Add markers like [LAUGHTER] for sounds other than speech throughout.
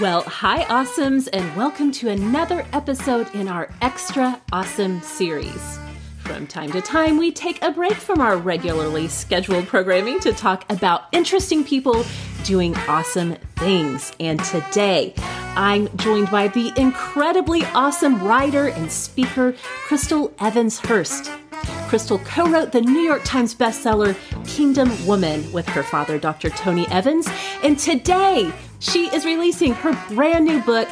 Well, hi, awesomes, and welcome to another episode in our Extra Awesome series. From time to time, we take a break from our regularly scheduled programming to talk about interesting people doing awesome things. And today, I'm joined by the incredibly awesome writer and speaker, Crystal Evans Hurst. Crystal co wrote the New York Times bestseller Kingdom Woman with her father, Dr. Tony Evans. And today, she is releasing her brand new book,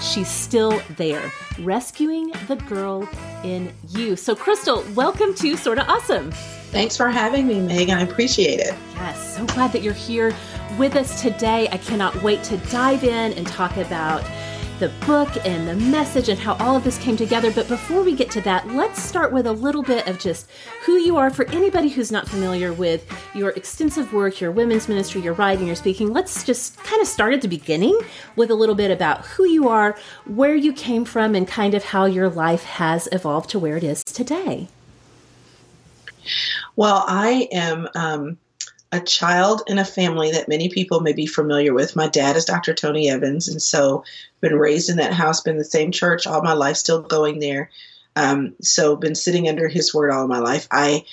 She's Still There Rescuing the Girl in You. So, Crystal, welcome to Sorta Awesome. Thanks for having me, Megan. I appreciate it. Yes, so glad that you're here with us today. I cannot wait to dive in and talk about the book and the message and how all of this came together. But before we get to that, let's start with a little bit of just who you are for anybody who's not familiar with your extensive work, your women's ministry, your writing, your speaking. Let's just kind of start at the beginning with a little bit about who you are, where you came from, and kind of how your life has evolved to where it is today. Well, I am. Um, a child in a family that many people may be familiar with. My dad is Dr. Tony Evans, and so been raised in that house, been the same church all my life, still going there. Um, so been sitting under his word all my life. I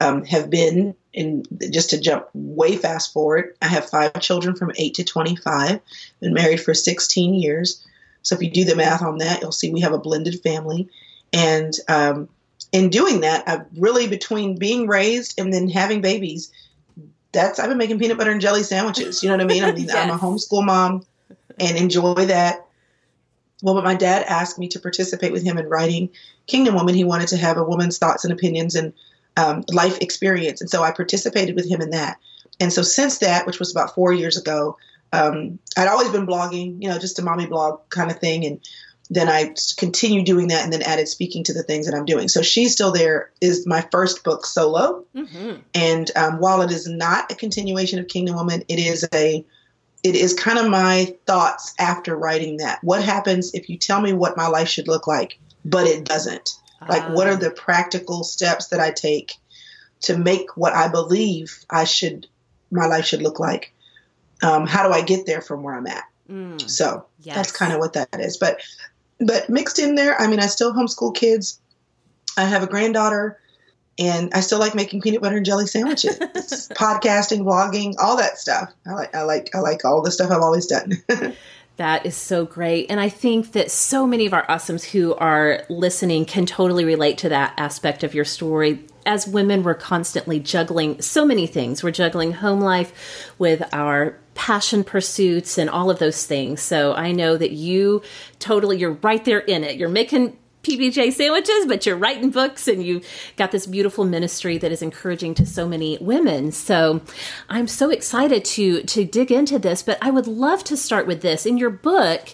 um, have been in just to jump way fast forward. I have five children from eight to twenty-five. Been married for sixteen years. So if you do the math on that, you'll see we have a blended family. And um, in doing that, I've really between being raised and then having babies that's I've been making peanut butter and jelly sandwiches. You know what I mean? I mean, yes. I'm a homeschool mom and enjoy that. Well, but my dad asked me to participate with him in writing Kingdom Woman. He wanted to have a woman's thoughts and opinions and um, life experience, and so I participated with him in that. And so since that, which was about four years ago, um, I'd always been blogging, you know, just a mommy blog kind of thing, and then I continued doing that and then added speaking to the things that I'm doing. So She's Still There is my first book solo. Mm-hmm. And um, while it is not a continuation of Kingdom Woman, it is a it is kind of my thoughts after writing that. What happens if you tell me what my life should look like, but it doesn't? Like, what are ah. the practical steps that I take to make what I believe I should, my life should look like? Um, how do I get there from where I'm at? Mm, so yes. that's kind of what that is. But but mixed in there, I mean, I still homeschool kids. I have a granddaughter, and I still like making peanut butter and jelly sandwiches, [LAUGHS] podcasting, vlogging, all that stuff. I like, I like, I like all the stuff I've always done. [LAUGHS] That is so great. And I think that so many of our awesomes who are listening can totally relate to that aspect of your story. As women, we're constantly juggling so many things. We're juggling home life with our passion pursuits and all of those things. So I know that you totally, you're right there in it. You're making PBJ sandwiches, but you're writing books and you've got this beautiful ministry that is encouraging to so many women. So I'm so excited to to dig into this, but I would love to start with this. In your book,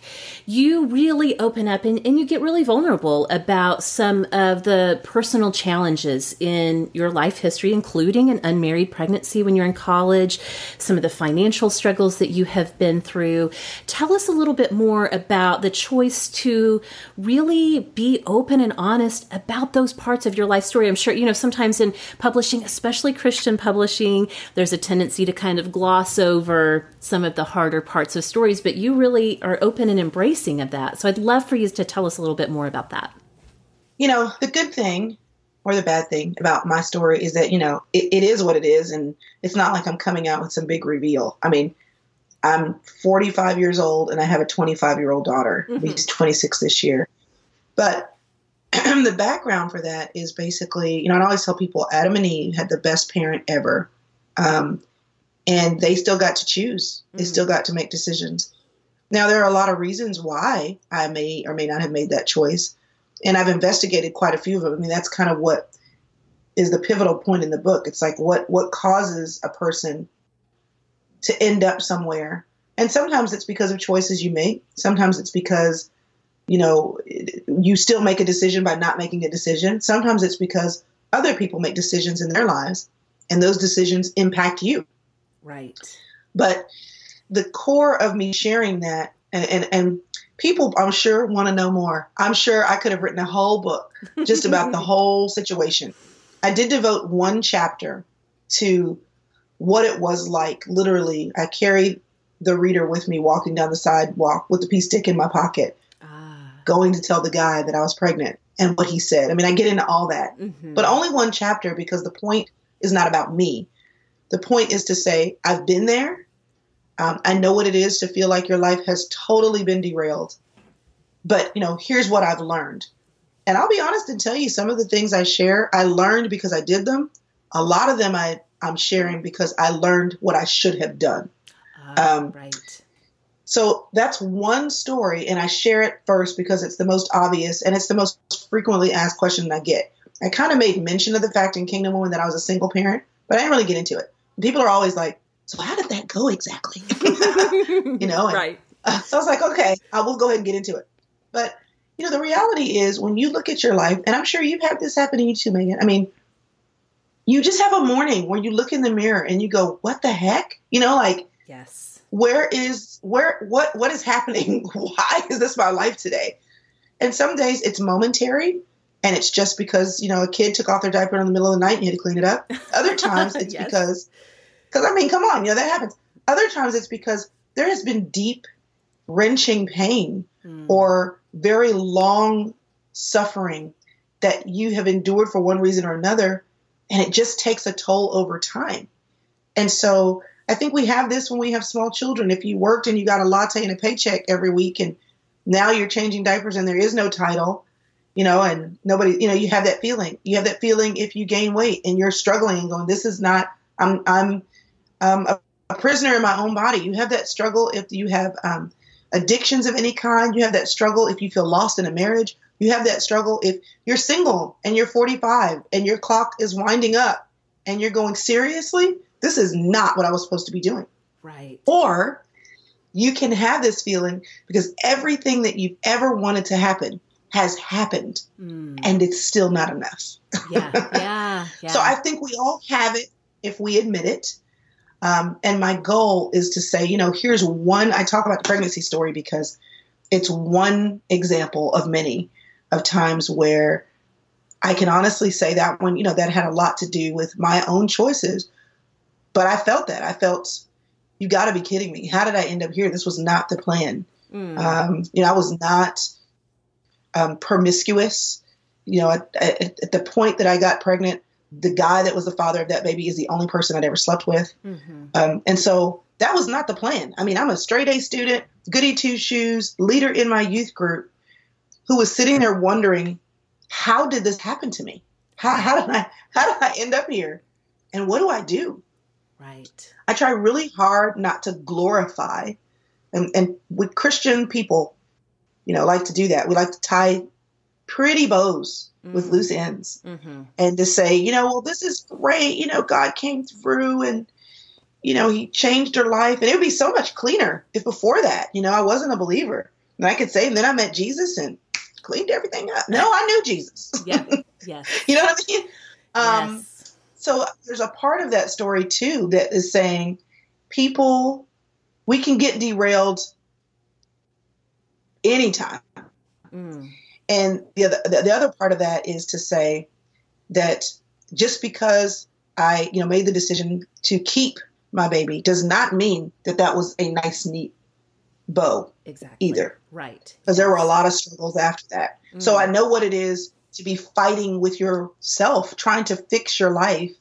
you really open up and, and you get really vulnerable about some of the personal challenges in your life history, including an unmarried pregnancy when you're in college, some of the financial struggles that you have been through. Tell us a little bit more about the choice to really be be open and honest about those parts of your life story. I'm sure, you know, sometimes in publishing, especially Christian publishing, there's a tendency to kind of gloss over some of the harder parts of stories, but you really are open and embracing of that. So I'd love for you to tell us a little bit more about that. You know, the good thing or the bad thing about my story is that, you know, it, it is what it is. And it's not like I'm coming out with some big reveal. I mean, I'm 45 years old and I have a 25 year old daughter. Mm-hmm. He's 26 this year. But [CLEARS THROAT] the background for that is basically, you know, I always tell people Adam and Eve had the best parent ever. Um, and they still got to choose, they mm-hmm. still got to make decisions. Now, there are a lot of reasons why I may or may not have made that choice. And I've investigated quite a few of them. I mean, that's kind of what is the pivotal point in the book. It's like what what causes a person to end up somewhere. And sometimes it's because of choices you make. Sometimes it's because, you know, you still make a decision by not making a decision. Sometimes it's because other people make decisions in their lives and those decisions impact you. Right. But the core of me sharing that and, and, and people I'm sure want to know more. I'm sure I could have written a whole book just about the [LAUGHS] whole situation. I did devote one chapter to what it was like. Literally, I carried the reader with me walking down the sidewalk with the pee stick in my pocket. Going to tell the guy that I was pregnant and what he said. I mean, I get into all that, mm-hmm. but only one chapter because the point is not about me. The point is to say, I've been there. Um, I know what it is to feel like your life has totally been derailed. But, you know, here's what I've learned. And I'll be honest and tell you some of the things I share, I learned because I did them. A lot of them I I'm sharing because I learned what I should have done. Uh, um, right. So that's one story, and I share it first because it's the most obvious and it's the most frequently asked question I get. I kind of made mention of the fact in Kingdom Woman that I was a single parent, but I didn't really get into it. People are always like, "So how did that go exactly?" [LAUGHS] you know, and, right? Uh, [LAUGHS] so I was like, "Okay, I will go ahead and get into it." But you know, the reality is when you look at your life, and I'm sure you've had this happen to you too, Megan. I mean, you just have a morning where you look in the mirror and you go, "What the heck?" You know, like, yes, where is where what what is happening? [LAUGHS] Why is this my life today? And some days it's momentary, and it's just because you know a kid took off their diaper in the middle of the night and you had to clean it up. Other [LAUGHS] times it's yes. because, because I mean, come on, you know that happens. Other times it's because there has been deep, wrenching pain mm. or very long suffering that you have endured for one reason or another and it just takes a toll over time. And so I think we have this when we have small children. If you worked and you got a latte and a paycheck every week and now you're changing diapers and there is no title, you know, and nobody, you know, you have that feeling. You have that feeling if you gain weight and you're struggling and going, this is not, I'm, I'm, um, a, a, prisoner in my own body. You have that struggle if you have um, addictions of any kind. You have that struggle if you feel lost in a marriage. You have that struggle if you're single and you're 45 and your clock is winding up and you're going, seriously, this is not what I was supposed to be doing. Right. Or you can have this feeling because everything that you've ever wanted to happen has happened mm. and it's still not enough. Yeah. Yeah. [LAUGHS] yeah. so I think we all have it if we admit it. Um, and my goal is to say, you know, here's one, I talk about the pregnancy story because it's one example of many of times where I can honestly say that one, you know, that had a lot to do with my own choices. But I felt that. I felt, you got to be kidding me. How did I end up here? This was not the plan. Mm. Um, you know, I was not um, promiscuous. You know, at, at, at, the point that I got pregnant, the guy that was the father of that baby is the only person I'd ever slept with. Mm-hmm. Um, and so that was not the plan. I mean, I'm a straight A student, goody two shoes, leader in my youth group who was sitting there wondering, how did this happen to me? How, how did I how did I end up here? And what do I do? Right. I try really hard not to glorify, and, and with Christian people, you know, like to do that. We like to tie pretty bows mm-hmm. with loose ends mm-hmm. and to say, you know, well, this is great. You know, God came through and, you know, he changed her life. And it would be so much cleaner if before that, you know, I wasn't a believer. And I could say, and then I met Jesus and cleaned everything up. No, I knew Jesus. Yeah. [LAUGHS] Yes. you know what I mean? Um, yes. So there's a part of that story too that is saying people, we can get derailed anytime. Mm. and the other the other part of that is to say that just because I you know made the decision to keep my baby does not mean that that was a nice neat bow exactly either right because there were a lot of struggles after that mm. so i know what it is to be fighting with yourself trying to fix your life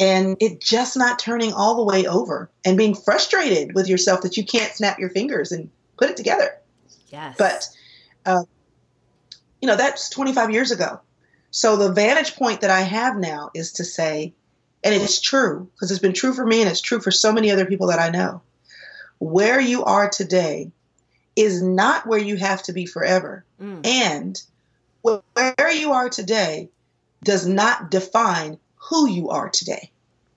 and it just not turning all the way over and being frustrated with yourself that you can't snap your fingers and put it together yes but uh, you know that's 25 years ago so the vantage point that i have now is to say and it's true because it's been true for me and it's true for so many other people that I know. Where you are today is not where you have to be forever. Mm. And where you are today does not define who you are today.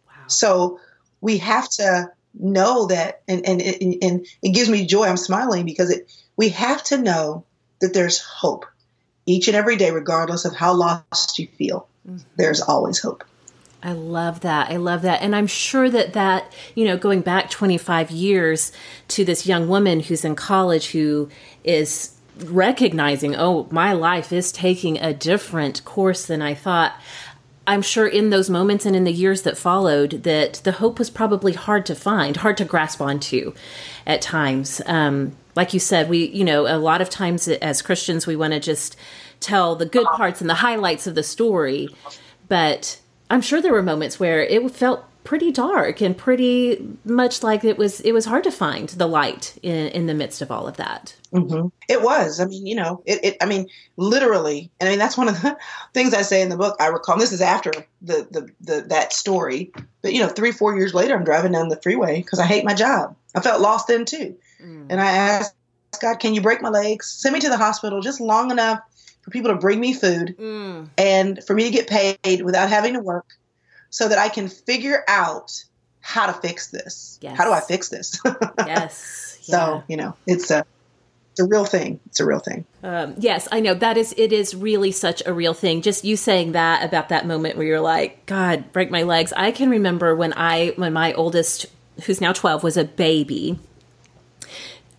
Wow. So we have to know that, and, and, and, and it gives me joy. I'm smiling because it, we have to know that there's hope each and every day, regardless of how lost you feel. Mm-hmm. There's always hope. I love that. I love that. And I'm sure that that, you know, going back 25 years to this young woman who's in college who is recognizing, oh, my life is taking a different course than I thought. I'm sure in those moments and in the years that followed that the hope was probably hard to find, hard to grasp onto at times. Um, like you said, we, you know, a lot of times as Christians, we want to just tell the good parts and the highlights of the story. But I'm sure there were moments where it felt pretty dark and pretty much like it was it was hard to find the light in in the midst of all of that. Mm-hmm. It was. I mean, you know, it, it. I mean, literally. And I mean, that's one of the [LAUGHS] things I say in the book. I recall. this is after the, the the that story, but you know, three four years later, I'm driving down the freeway because I hate my job. I felt lost then too, mm. and I asked God, "Can you break my legs? Send me to the hospital just long enough for people to bring me food mm. and for me to get paid without having to work so that I can figure out how to fix this. Yes. How do I fix this? [LAUGHS] yes. Yeah. So, you know, it's a it's a real thing. It's a real thing. Um, yes, I know that is. It is really such a real thing. Just you saying that about that moment where you're like, God, break my legs. I can remember when I when my oldest, who's now twelve, was a baby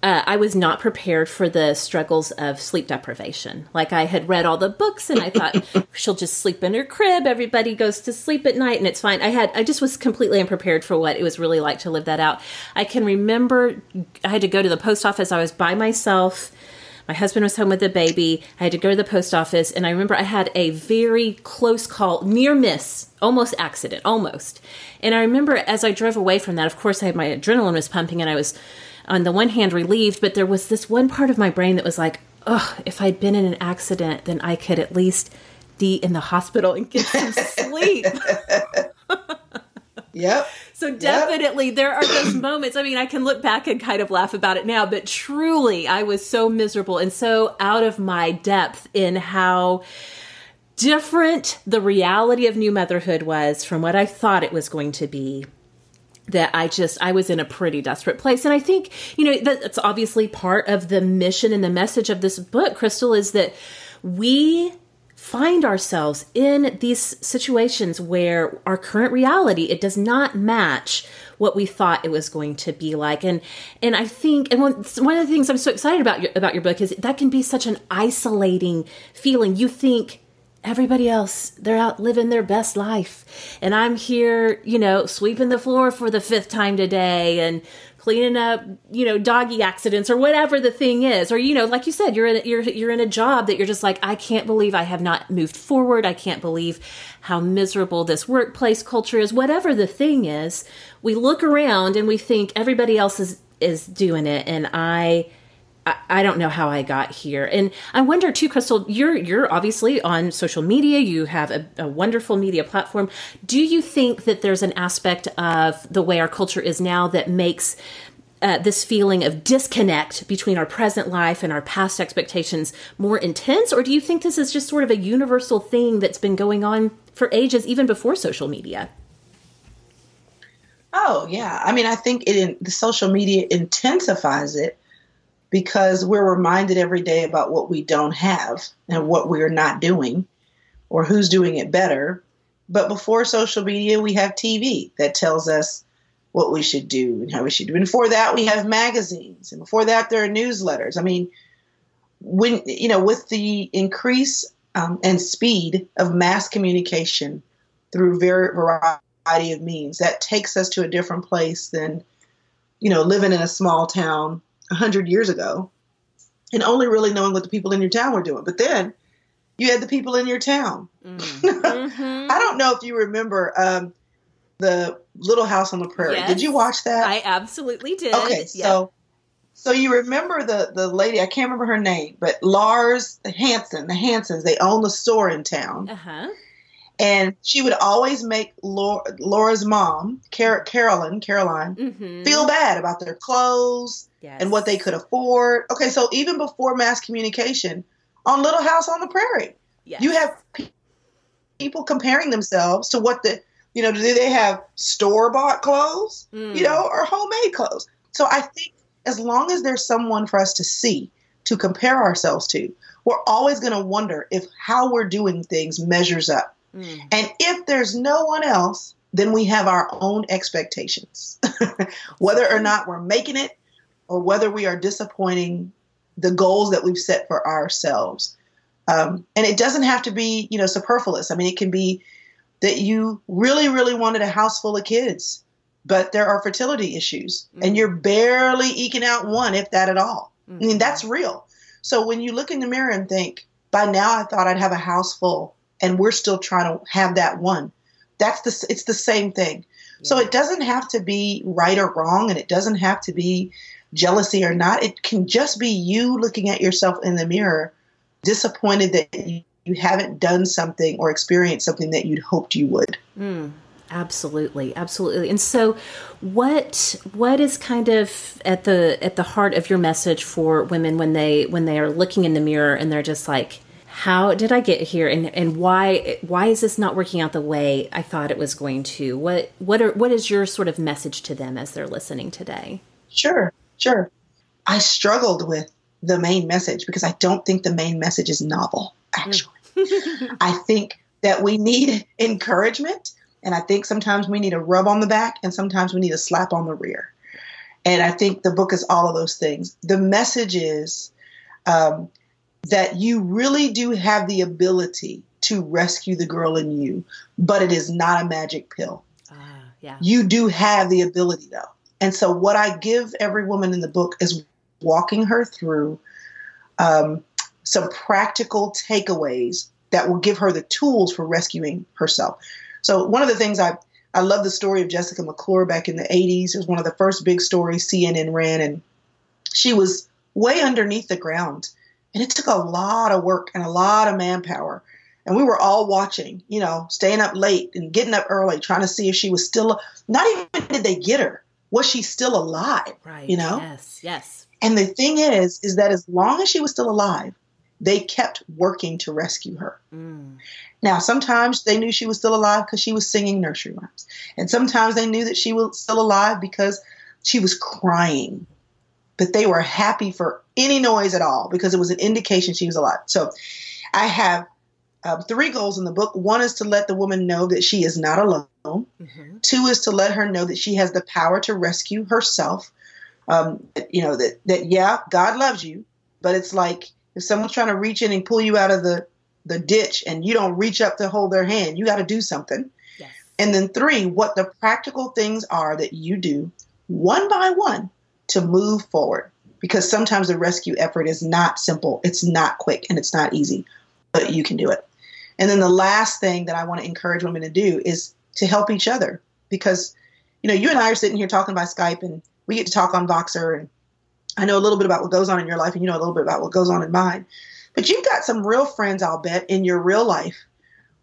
uh, I was not prepared for the struggles of sleep deprivation. Like I had read all the books and I thought [LAUGHS] she'll just sleep in her crib. Everybody goes to sleep at night and it's fine. I had, I just was completely unprepared for what it was really like to live that out. I can remember I had to go to the post office. I was by myself. My husband was home with the baby. I had to go to the post office and I remember I had a very close call, near miss, almost accident, almost. And I remember as I drove away from that, of course I had my adrenaline was pumping and I was on the one hand relieved, but there was this one part of my brain that was like, oh, if I'd been in an accident, then I could at least be in the hospital and get some [LAUGHS] sleep. yep. So definitely yep. there are those [COUGHS] moments. I mean, I can look back and kind of laugh about it now, but truly I was so miserable and so out of my depth in how different the reality of new motherhood was from what I thought it was going to be that I just I was in a pretty desperate place and I think you know that's obviously part of the mission and the message of this book Crystal is that we find ourselves in these situations where our current reality it does not match what we thought it was going to be like. And and I think and one, one of the things I'm so excited about your, about your book is that can be such an isolating feeling. You think everybody else they're out living their best life. And i'm here you know sweeping the floor for the fifth time today and cleaning up you know doggy accidents or whatever the thing is. Or you know like you said you're in a, you're you're in a job that you're just like I can't believe I have not moved forward. I can't believe how miserable this workplace culture is. Whatever the thing is we look around and we think everybody else is is doing it. And I I, don't know how I got here. And I wonder too, Crystal, you're you're obviously on social media. You have a, a, wonderful media platform. Do you think that there's an aspect of the way our culture is now that makes uh, this feeling of disconnect between our present life and our past expectations more intense, or do you think this is just sort of a universal thing that's been going on for ages, even before social media? Oh yeah, I mean, I think it the social media intensifies it because we're reminded every day about what we don't have and what we're not doing or who's doing it better. But before social media, we have TV that tells us what we should do and how we should do. And before that, we have magazines. And before that, there are newsletters. I mean, when you know with the increase um, and speed of mass communication through very variety of means, that takes us to a different place than you know living in a small town a hundred years ago, and only really knowing what the people in your town were doing. But then you had the people in your town. Mm-hmm. [LAUGHS] I don't know if you remember um, the Little House on the Prairie. Yes, did you watch that? I absolutely did. Okay, so so you remember the the lady? I can't remember her name, but Lars Hanson, the Hansons. They own the store in town. Uh-huh. And she would always make Laura, Laura's mom, Car- Carolyn, Caroline, mm-hmm. feel bad about their clothes yes. and what they could afford. Okay, so even before mass communication, on Little House on the Prairie, yes. you have people comparing themselves to what the you know, do they have store bought clothes, mm. you know, or homemade clothes? So I think as long as there's someone for us to see, to compare ourselves to, we're always going to wonder if how we're doing things measures up. Mm. And if there's no one else, then we have our own expectations, [LAUGHS] whether or not we're making it or whether we are disappointing the goals that we've set for ourselves. Um, and it doesn't have to be, you know, superfluous. I mean, it can be that you really, really wanted a house full of kids but there are fertility issues mm-hmm. and you're barely eking out one, if that at all. Mm-hmm. I mean, mm-hmm. that's real. So when you look in the mirror and think, by now I thought I'd have a house full and we're still trying to have that one. That's the, it's the same thing. Yeah. So it doesn't have to be right or wrong and it doesn't have to be jealousy or not. It can just be you looking at yourself in the mirror, disappointed that you, you haven't done something or experienced something that you'd hoped you would. Mm. Absolutely, absolutely. And so what what is kind of at the at the heart of your message for women when they when they are looking in the mirror and they're just like how did I get here and and why why is this not working out the way I thought it was going to? What what are what is your sort of message to them as they're listening today? Sure, sure. I struggled with the main message because I don't think the main message is novel actually. [LAUGHS] I think that we need encouragement and I think sometimes we need a rub on the back and sometimes we need a slap on the rear. And I think the book is all of those things. The message is um, that you really do have the ability to rescue the girl in you, but it is not a magic pill. Uh, yeah. You do have the ability, though. And so, what I give every woman in the book is walking her through um, some practical takeaways that will give her the tools for rescuing herself. So one of the things I I love the story of Jessica McClure back in the 80s. It was one of the first big stories CNN ran, and she was way underneath the ground. And it took a lot of work and a lot of manpower. And we were all watching, you know, staying up late and getting up early, trying to see if she was still, not even did they get her, was she still alive? Right. You know? Yes, yes. And the thing is, is that as long as she was still alive, they kept working to rescue her. Mm. Now, sometimes they knew she was still alive because she was singing nursery rhymes. And sometimes they knew that she was still alive because she was crying. But they were happy for any noise at all because it was an indication she was alive. So I have uh, three goals in the book. One is to let the woman know that she is not alone. Mm-hmm. Two is to let her know that she has the power to rescue herself. Um, you know, that, that, yeah, God loves you, but it's like if someone's trying to reach in and pull you out of the the ditch and you don't reach up to hold their hand, you got to do something. Yes. And then three, what the practical things are that you do one by one to move forward. Because sometimes the rescue effort is not simple, it's not quick, and it's not easy, but you can do it. And then the last thing that I want to encourage women to do is to help each other. Because, you know, you and I are sitting here talking by Skype and we get to talk on Voxer and I know a little bit about what goes on in your life and you know a little bit about what goes on in mine. But you've got some real friends, I'll bet, in your real life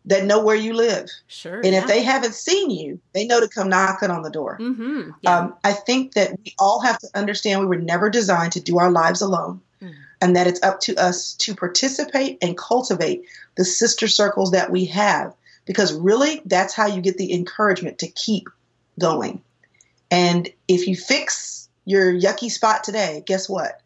that know where you live. Sure. And yeah. if they haven't seen you, they know to come knocking on the door. Mm-hmm. Yeah. Um, I think that we all have to understand we were never designed to do our lives alone. Mm. And that it's up to us to participate and cultivate the sister circles that we have. Because really, that's how you get the encouragement to keep going. And if you fix your yucky spot today, guess what?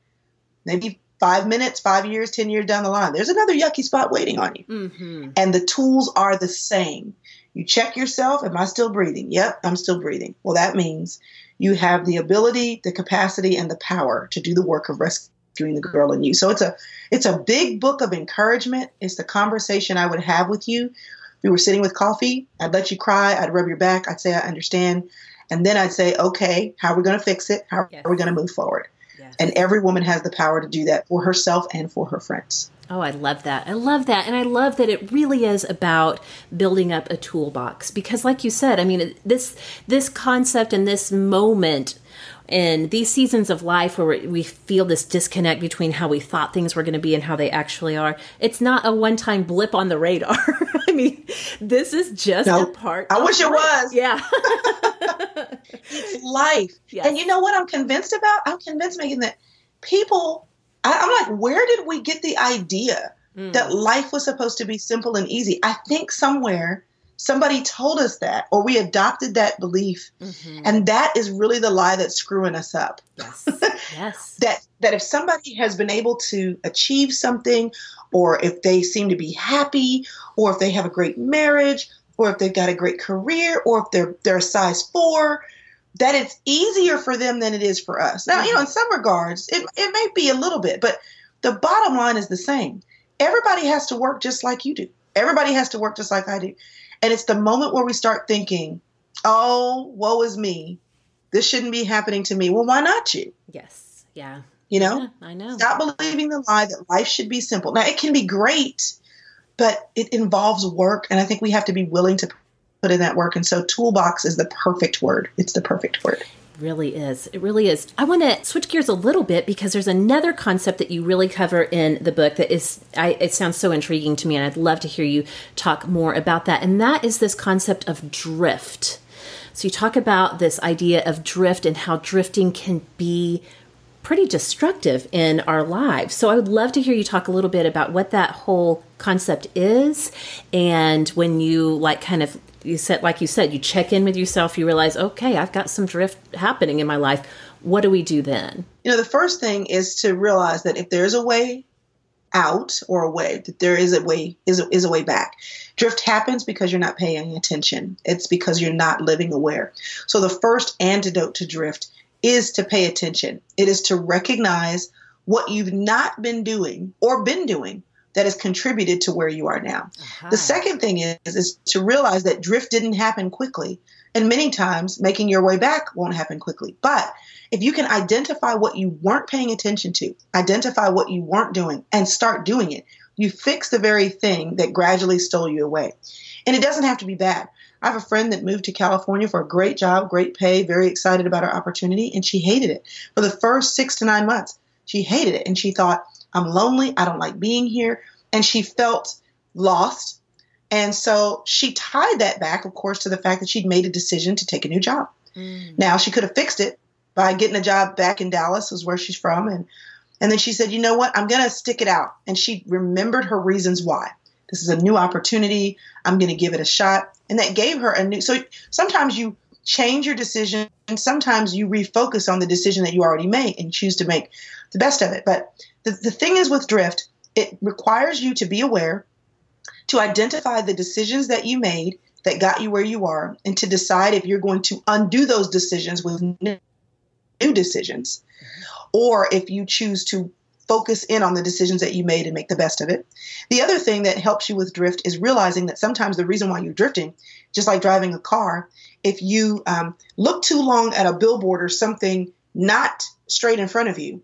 Maybe five minutes, five years, 10 years down the line, there's another yucky spot waiting on you. Mm-hmm. And the tools are the same. You check yourself, am I still breathing? Yep, I'm still breathing. Well, that means you have the ability, the capacity, and the power to do the work of rescuing the girl in you. So it's a it's a big book of encouragement. It's the conversation I would have with you. We were sitting with coffee. I'd let you cry. I'd rub your back. I'd say I understand, and then I'd say, okay, how are we going to fix it? How yes. are we going to move forward? Yes. And every woman has the power to do that for herself and for her friends. Oh, I love that. I love that. And I love that it really is about building up a toolbox because like you said, I mean this this concept and this moment in these seasons of life where we feel this disconnect between how we thought things were going to be and how they actually are, it's not a one time blip on the radar. [LAUGHS] I mean, this is just nope. a part. I wish it was. Yeah. [LAUGHS] [LAUGHS] it's life. Yes. And you know what I'm convinced about? I'm convinced, Megan, that people I, am like, where did we get the idea mm. that life was supposed to be simple and easy? I think somewhere somebody told us that, or we adopted that belief, mm-hmm. and that is really the lie that's screwing us up. Yes. [LAUGHS] yes. that that if somebody has been able to achieve something, or if they seem to be happy, or if they have a great marriage, or if they've got a great career, or if they're they're a size four, that it's easier for them than it is for us. Now, you know, in mm-hmm. some regards, it, it may be a little bit, but the bottom line is the same. Everybody has to work just like you do. Everybody has to work just like I do. And it's the moment where we start thinking, oh, woe is me. This shouldn't be happening to me. Well, why not you? Yes. Yeah. You know? Yeah, I know. Stop believing the lie that life should be simple. Now, it can be great, but it involves work. And I think we have to be willing to put in that work. And so toolbox is the perfect word. It's the perfect word really is. It really is. I want to switch gears a little bit because there's another concept that you really cover in the book that is, I, it sounds so intriguing to me, and I'd love to hear you talk more about that. And that is this concept of drift. So you talk about this idea of drift and how drifting can be pretty destructive in our lives. So I would love to hear you talk a little bit about what that whole concept is and when you like kind of you said like you said you check in with yourself you realize okay i've got some drift happening in my life. What do we do then? You know the first thing is to realize that if there's a way out or a way that there is a way is a, is a way back. Drift happens because you're not paying attention. It's because you're not living aware. So the first antidote to drift is to pay attention. It is to recognize what you've not been doing or been doing that has contributed to where you are now. Uh-huh. The second thing is, is to realize that drift didn't happen quickly. And many times making your way back won't happen quickly. But if you can identify what you weren't paying attention to, identify what you weren't doing, and start doing it, you fix the very thing that gradually stole you away. And it doesn't have to be bad. I have a friend that moved to California for a great job, great pay, very excited about her opportunity, and she hated it. For the first six to nine months, she hated it. And she thought, I'm lonely. I don't like being here. And she felt lost. And so she tied that back, of course, to the fact that she'd made a decision to take a new job. Mm. Now she could have fixed it by getting a job back in Dallas, is where she's from. And and then she said, you know what? I'm going to stick it out. And she remembered her reasons why. This is a new opportunity. I'm going to give it a shot. And that gave her a new. So sometimes you change your decision and sometimes you refocus on the decision that you already made and choose to make the best of it. But the, the thing is with drift, it requires you to be aware, to identify the decisions that you made that got you where you are, and to decide if you're going to undo those decisions with new decisions, or if you choose to focus in on the decisions that you made and make the best of it. The other thing that helps you with drift is realizing that sometimes the reason why you're drifting, just like driving a car, if you um, look too long at a billboard or something not straight in front of you,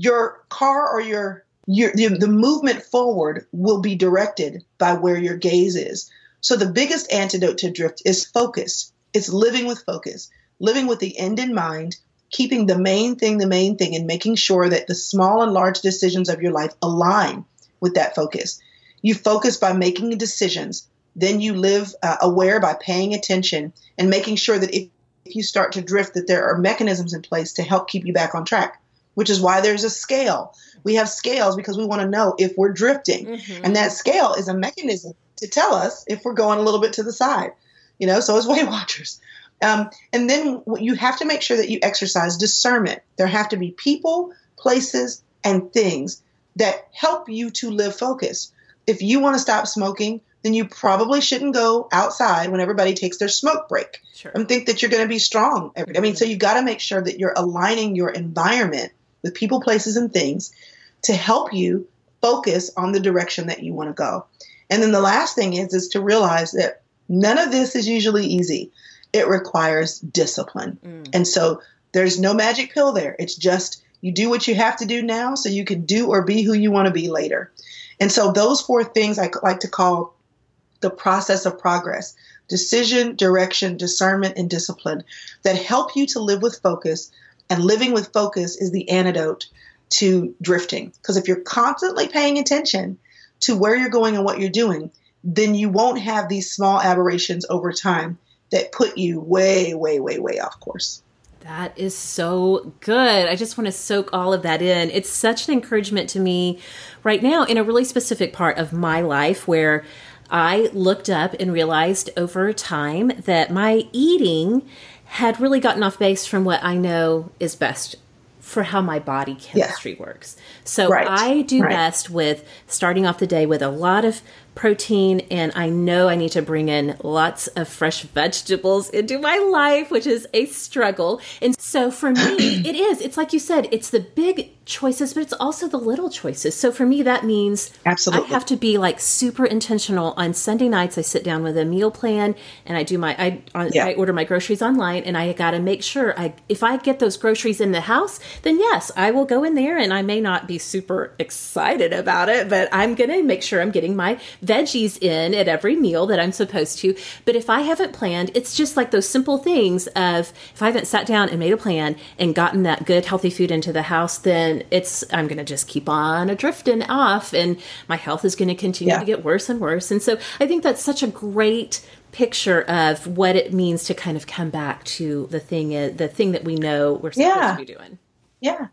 your car or your your the, movement forward will be directed by where your gaze is. So the biggest antidote to drift is focus. It's living with focus, living with the end in mind, keeping the main thing the main thing, and making sure that the small and large decisions of your life align with that focus. You focus by making decisions. Then you live uh, aware by paying attention and making sure that if, if you start to drift, that there are mechanisms in place to help keep you back on track which is why there's a scale. We have scales because we want to know if we're drifting. Mm-hmm. And that scale is a mechanism to tell us if we're going a little bit to the side, you know, so as Weight Watchers. Um, and then you have to make sure that you exercise discernment. There have to be people, places, and things that help you to live focused. If you want to stop smoking, then you probably shouldn't go outside when everybody takes their smoke break sure. and think that you're going to be strong. I mean, so you got to make sure that you're aligning your environment with people, places, and things to help you focus on the direction that you want to go. And then the last thing is is to realize that none of this is usually easy. It requires discipline. Mm. And so there's no magic pill there. It's just you do what you have to do now so you can do or be who you want to be later. And so those four things I like to call the process of progress decision, direction, discernment, and discipline that help you to live with focus. And living with focus is the antidote to drifting. Because if you're constantly paying attention to where you're going and what you're doing, then you won't have these small aberrations over time that put you way, way, way, way off course. That is so good. I just want to soak all of that in. It's such an encouragement to me right now in a really specific part of my life where I looked up and realized over time that my eating had really gotten off base from what I know is best for how my body chemistry yeah. works. So right. I do right. best with starting off the day with a lot of protein and I know I need to bring in lots of fresh vegetables into my life, which is a struggle. And so for me, [COUGHS] it is. It's like you said, it's the big choices, but it's also the little choices. So for me, that means Absolutely. I have to be like super intentional. On Sunday nights, I sit down with a meal plan and I do my, I, yeah. I order my groceries online and I got to make sure I, if I get those groceries in the house, then yes, I will go in there and I may not be super excited about it, but I'm going to make sure I'm getting my veggies in at every meal that I'm supposed to. But if I haven't planned, it's just like those simple things of if I haven't sat down and made a plan and gotten that good healthy food into the house, then it's I'm going to just keep on drifting off and my health is going to continue yeah. to get worse and worse. And so I think that's such a great picture of what it means to kind of come back to the thing uh, the thing that we know we're supposed yeah. to be doing. Yeah.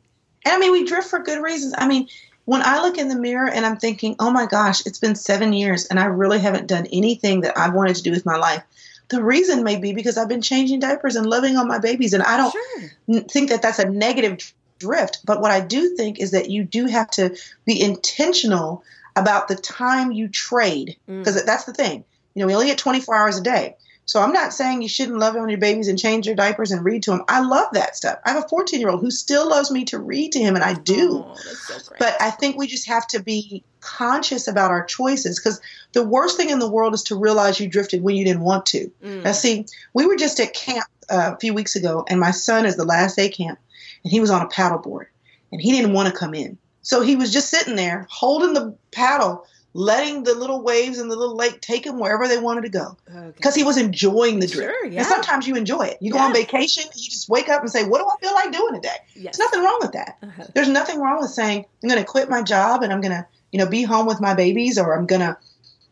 And I mean, we drift for good reasons. I mean, when I look in the mirror and I'm thinking, oh my gosh, it's been seven years and I really haven't done anything that I wanted to do with my life. The reason may be because I've been changing diapers and loving on my babies. And I don't sure. think that that's a negative drift. But what I do think is that you do have to be intentional about the time you trade because mm. that's the thing. You know, we only get 24 hours a day. So I'm not saying you shouldn't love on your babies and change your diapers and read to them. I love that stuff. I have a 14 year old who still loves me to read to him, and I do. Oh, so but I think we just have to be conscious about our choices because the worst thing in the world is to realize you drifted when you didn't want to. Mm. Now, see, we were just at camp uh, a few weeks ago, and my son is the last day camp, and he was on a paddleboard, and he didn't want to come in. So he was just sitting there holding the paddle letting the little waves in the little lake take him wherever they wanted to go because okay. he was enjoying the drift. Sure, yeah. And sometimes you enjoy it. You yeah. go on vacation, you just wake up and say, "What do I feel like doing today?" Yes. There's nothing wrong with that. Uh-huh. There's nothing wrong with saying, "I'm going to quit my job and I'm going to, you know, be home with my babies," or "I'm going to."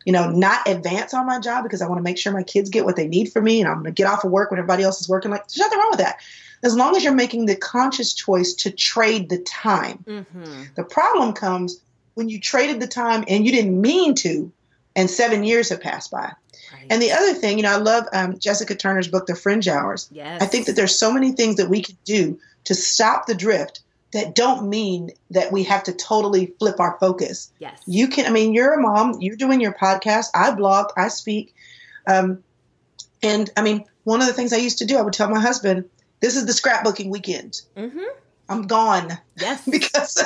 You know, not advance on my job because I want to make sure my kids get what they need from me and I'm going to get off of work when everybody else is working. Like, there's nothing wrong with that as long as you're making the conscious choice to trade the time. Mm-hmm. The problem comes when you traded the time and you didn't mean to, and seven years have passed by. Right. And the other thing, you know, I love um, Jessica Turner's book, The Fringe Hours. Yes. I think that there's so many things that we can do to stop the drift that don't mean that we have to totally flip our focus. Yes. You can, I mean, you're a mom, you're doing your podcast, I blog, I speak. Um, and I mean, one of the things I used to do, I would tell my husband, this is the scrapbooking weekend. Mm-hmm. I'm gone. Yes. [LAUGHS] because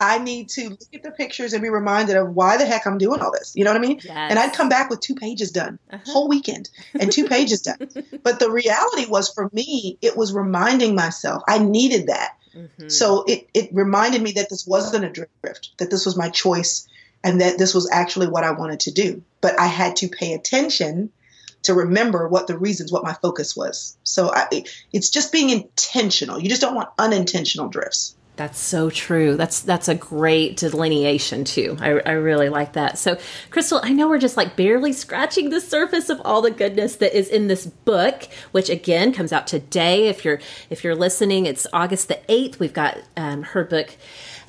I need to look at the pictures and be reminded of why the heck I'm doing all this. You know what I mean? Yes. And I'd come back with two pages done, uh-huh. whole weekend, and two pages done. [LAUGHS] But the reality was for me, it was reminding myself I needed that. Mm-hmm. So it, it reminded me that this wasn't a drift, that this was my choice, and that this was actually what I wanted to do. But I had to pay attention to remember what the reasons, what my focus was. So I, it's just being intentional. You just don't want unintentional drifts. That's so true. That's that's a great delineation too. I, I really like that. So, Crystal, I know we're just like barely scratching the surface of all the goodness that is in this book, which again comes out today. If you're if you're listening, it's August the eighth. We've got um, her book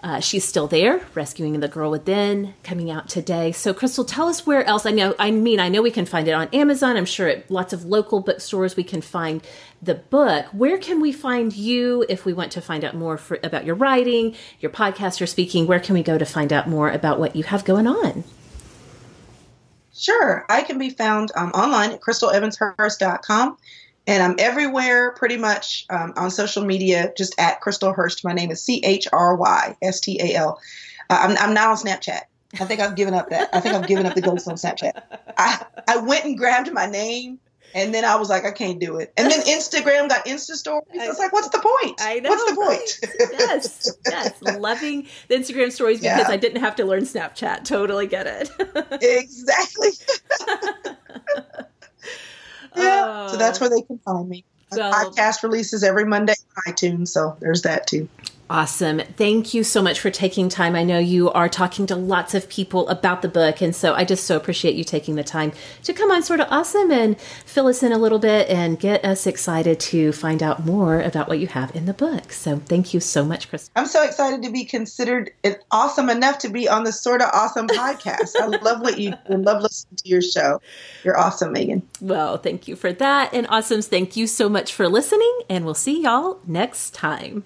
uh, she's still there, rescuing the girl within, coming out today. So, Crystal, tell us where else. I know, I mean, I know we can find it on Amazon. I'm sure at lots of local bookstores we can find the book. Where can we find you if we want to find out more for, about your writing, your podcast, your speaking? Where can we go to find out more about what you have going on? Sure, I can be found um, online at crystalevanshurst.com. And I'm everywhere pretty much um, on social media, just at Crystal Hurst. My name is C H R Y S T A L. Uh, I'm, I'm not on Snapchat. I think I've given up that. I think I've given up the ghost on Snapchat. I, I went and grabbed my name and then I was like, I can't do it. And then Instagram got Insta stories. I was like, what's the point? I know. What's the point? yes, yes. [LAUGHS] Loving the Instagram stories because yeah. I didn't have to learn Snapchat. Totally get it. [LAUGHS] exactly. [LAUGHS] yeah. So that's where they can find me. So, podcast releases every Monday on iTunes, so there's that too. Awesome. Thank you so much for taking time. I know you are talking to lots of people about the book. And so I just so appreciate you taking the time to come on Sort of Awesome and fill us in a little bit and get us excited to find out more about what you have in the book. So thank you so much, Chris. I'm so excited to be considered awesome enough to be on the Sort of Awesome podcast. I love what you do. Love listening to your show. You're awesome, Megan. Well, thank you for that. And Awesomes, thank you so much for listening. And we'll see y'all next time.